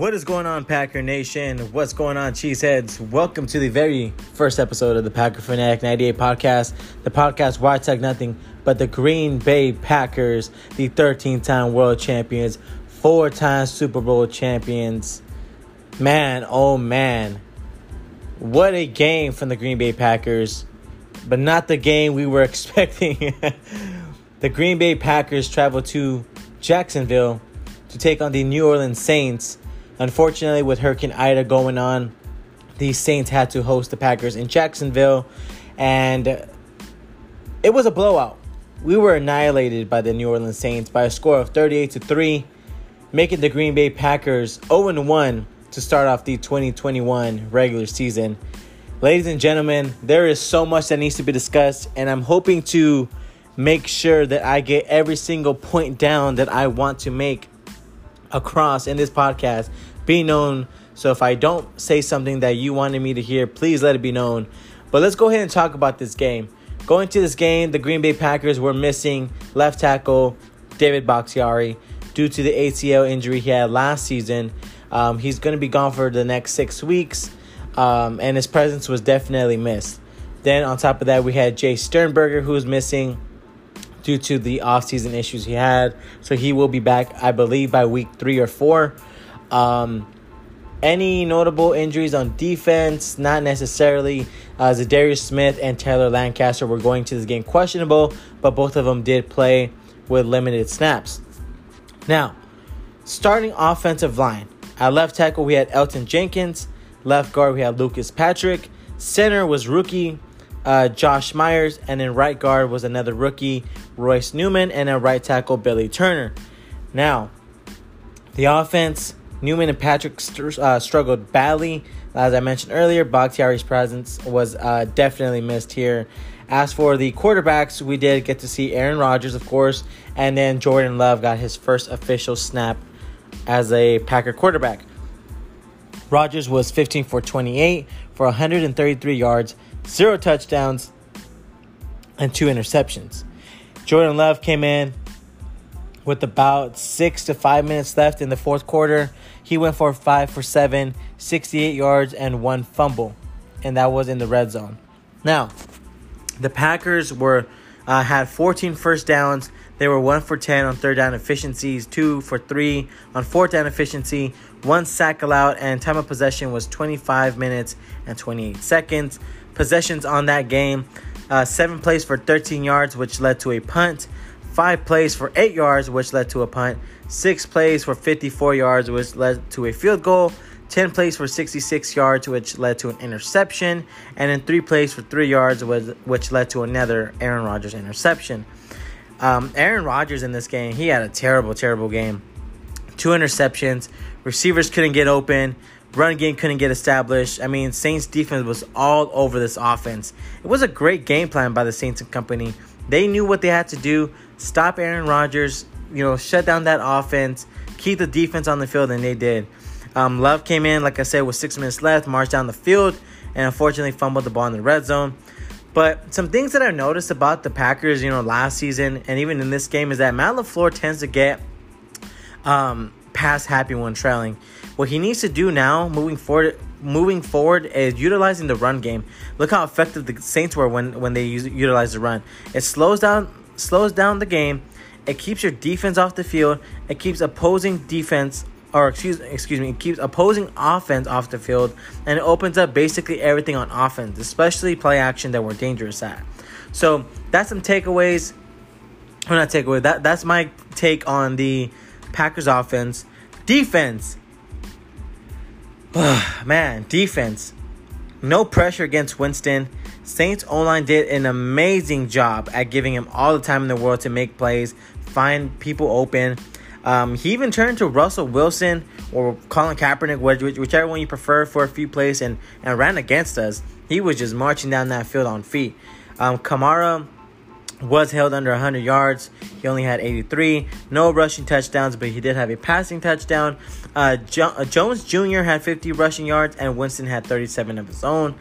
What is going on, Packer Nation? What's going on, Cheeseheads? Welcome to the very first episode of the Packer Fanatic 98 podcast. The podcast I talk nothing but the Green Bay Packers, the 13 time world champions, four time Super Bowl champions. Man, oh man. What a game from the Green Bay Packers, but not the game we were expecting. the Green Bay Packers traveled to Jacksonville to take on the New Orleans Saints Unfortunately, with Hurricane Ida going on, the Saints had to host the Packers in Jacksonville, and it was a blowout. We were annihilated by the New Orleans Saints by a score of 38 to 3, making the Green Bay Packers 0 1 to start off the 2021 regular season. Ladies and gentlemen, there is so much that needs to be discussed, and I'm hoping to make sure that I get every single point down that I want to make across in this podcast be known. So if I don't say something that you wanted me to hear, please let it be known. But let's go ahead and talk about this game. Going to this game, the Green Bay Packers were missing left tackle David Bakhtiari due to the ACL injury he had last season. Um, he's going to be gone for the next six weeks, um, and his presence was definitely missed. Then on top of that, we had Jace Sternberger, who was missing due to the offseason issues he had. So he will be back, I believe, by week three or four. Um, any notable injuries on defense? Not necessarily. Uh, Za'Darius Smith and Taylor Lancaster were going to this game questionable, but both of them did play with limited snaps. Now, starting offensive line. At left tackle, we had Elgton Jenkins. Left guard, we had Lucas Patrick. Center was rookie uh, Josh Myers. And then right guard was another rookie, Royce Newman. And then right tackle, Billy Turner. Now, the offense Newman and Patrick st- uh, struggled badly. As I mentioned earlier, Bakhtiari's presence was uh, definitely missed here. As for the quarterbacks, we did get to see Aaron Rodgers, of course, and then Jordan Love got his first official snap as a Packer quarterback. Rodgers was 15 for 28 for 133 yards, zero touchdowns, and two interceptions. Jordan Love came in with about six to five minutes left in the fourth quarter. He went for five for seven, 68 yards, and one fumble, and that was in the red zone. Now, the Packers were uh, had 14 first downs. They were one for 10 on third down efficiencies, two for three on fourth down efficiency, one sack allowed, and time of possession was 25 minutes and 28 seconds. Possessions on that game, uh, seven plays for 13 yards, which led to a punt. Five plays for eight yards, which led to a punt, six plays for 54 yards, which led to a field goal, 10 plays for 66 yards, which led to an interception, and then three plays for three yards, which led to another Aaron Rodgers interception. Um, Aaron Rodgers in this game, he had a terrible, terrible game. Two interceptions, receivers couldn't get open, run game couldn't get established. I mean, Saints defense was all over this offense. It was a great game plan by the Saints and company. They knew what they had to do stop Aaron Rodgers, you know, shut down that offense, keep the defense on the field, and they did. Um, Love came in, like I said, with six minutes left, marched down the field, and unfortunately fumbled the ball in the red zone. But some things that I noticed about the Packers, you know, last season and even in this game is that Matt LaFleur tends to get um, pass happy when trailing. What he needs to do now, moving forward, moving forward, is utilizing the run game. Look how effective the Saints were when when they use, utilize the run. It slows down slows down the game. It keeps your defense off the field. It keeps opposing defense or excuse excuse me, it keeps opposing offense off the field and it opens up basically everything on offense, especially play action that we're dangerous at. So that's some takeaways. Or not takeaway. That that's my take on the Packers offense. Defense. Man, defense. No pressure against Winston. Saints O-line did an amazing job at giving him all the time in the world to make plays, find people open. Um, he even turned to Russell Wilson or Colin Kaepernick, whichever one you prefer, for a few plays and, and ran against us. He was just marching down that field on feet. Um, Kamara was held under 100 yards. He only had 83. No rushing touchdowns, but he did have a passing touchdown. Uh, jo- uh, Jones Jr. had 50 rushing yards, and Winston had 37 of his own.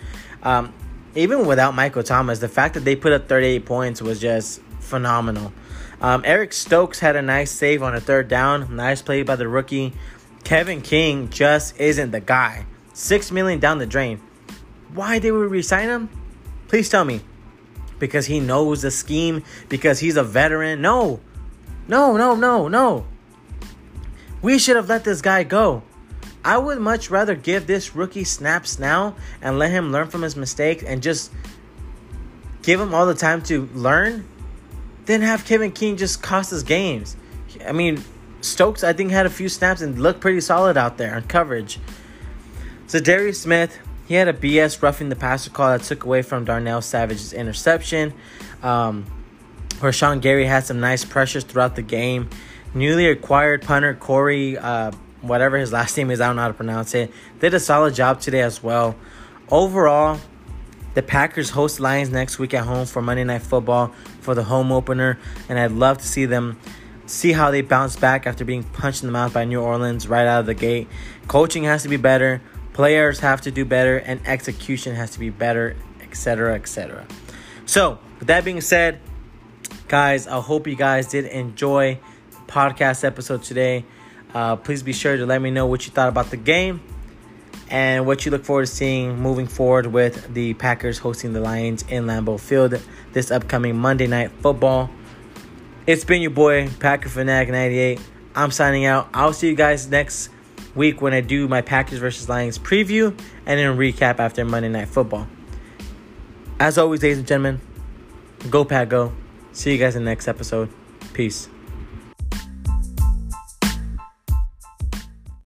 Um, even without Michael Thomas, the fact that they put up 38 points was just phenomenal. Um, Eric Stokes had a nice save on a third down. Nice play by the rookie. Kevin King just isn't the guy. Six million down the drain. Why did we resign him? Please tell me. Because he knows the scheme? Because he's a veteran? No. No, no, no, no. We should have let this guy go. I would much rather give this rookie snaps now and let him learn from his mistakes and just give him all the time to learn than have Kevin King just cost us games. I mean, Stokes, I think, had a few snaps and looked pretty solid out there on coverage. Za'Darius Smith, he had a BS roughing the passer call that took away from Darnell Savage's interception. Um, Rashan Gary had some nice pressures throughout the game. Newly acquired punter Corey, uh, whatever his last name is, I don't know how to pronounce it, did a solid job today as well. Overall, the Packers host Lions next week at home for Monday Night Football for the home opener, and I'd love to see them see how they bounce back after being punched in the mouth by New Orleans right out of the gate. Coaching has to be better, players have to do better, and execution has to be better, etc., etc. So, with that being said, guys, I hope you guys did enjoy the podcast episode today. Uh, please be sure to let me know what you thought about the game and what you look forward to seeing moving forward with the Packers hosting the Lions in Lambeau Field this upcoming Monday Night Football. It's been your boy, Packer Fanatic 98. I'm signing out. I'll see you guys next week when I do my Packers versus Lions preview and then recap after Monday Night Football. As always, ladies and gentlemen, go Pack Go. See you guys in the next episode. Peace.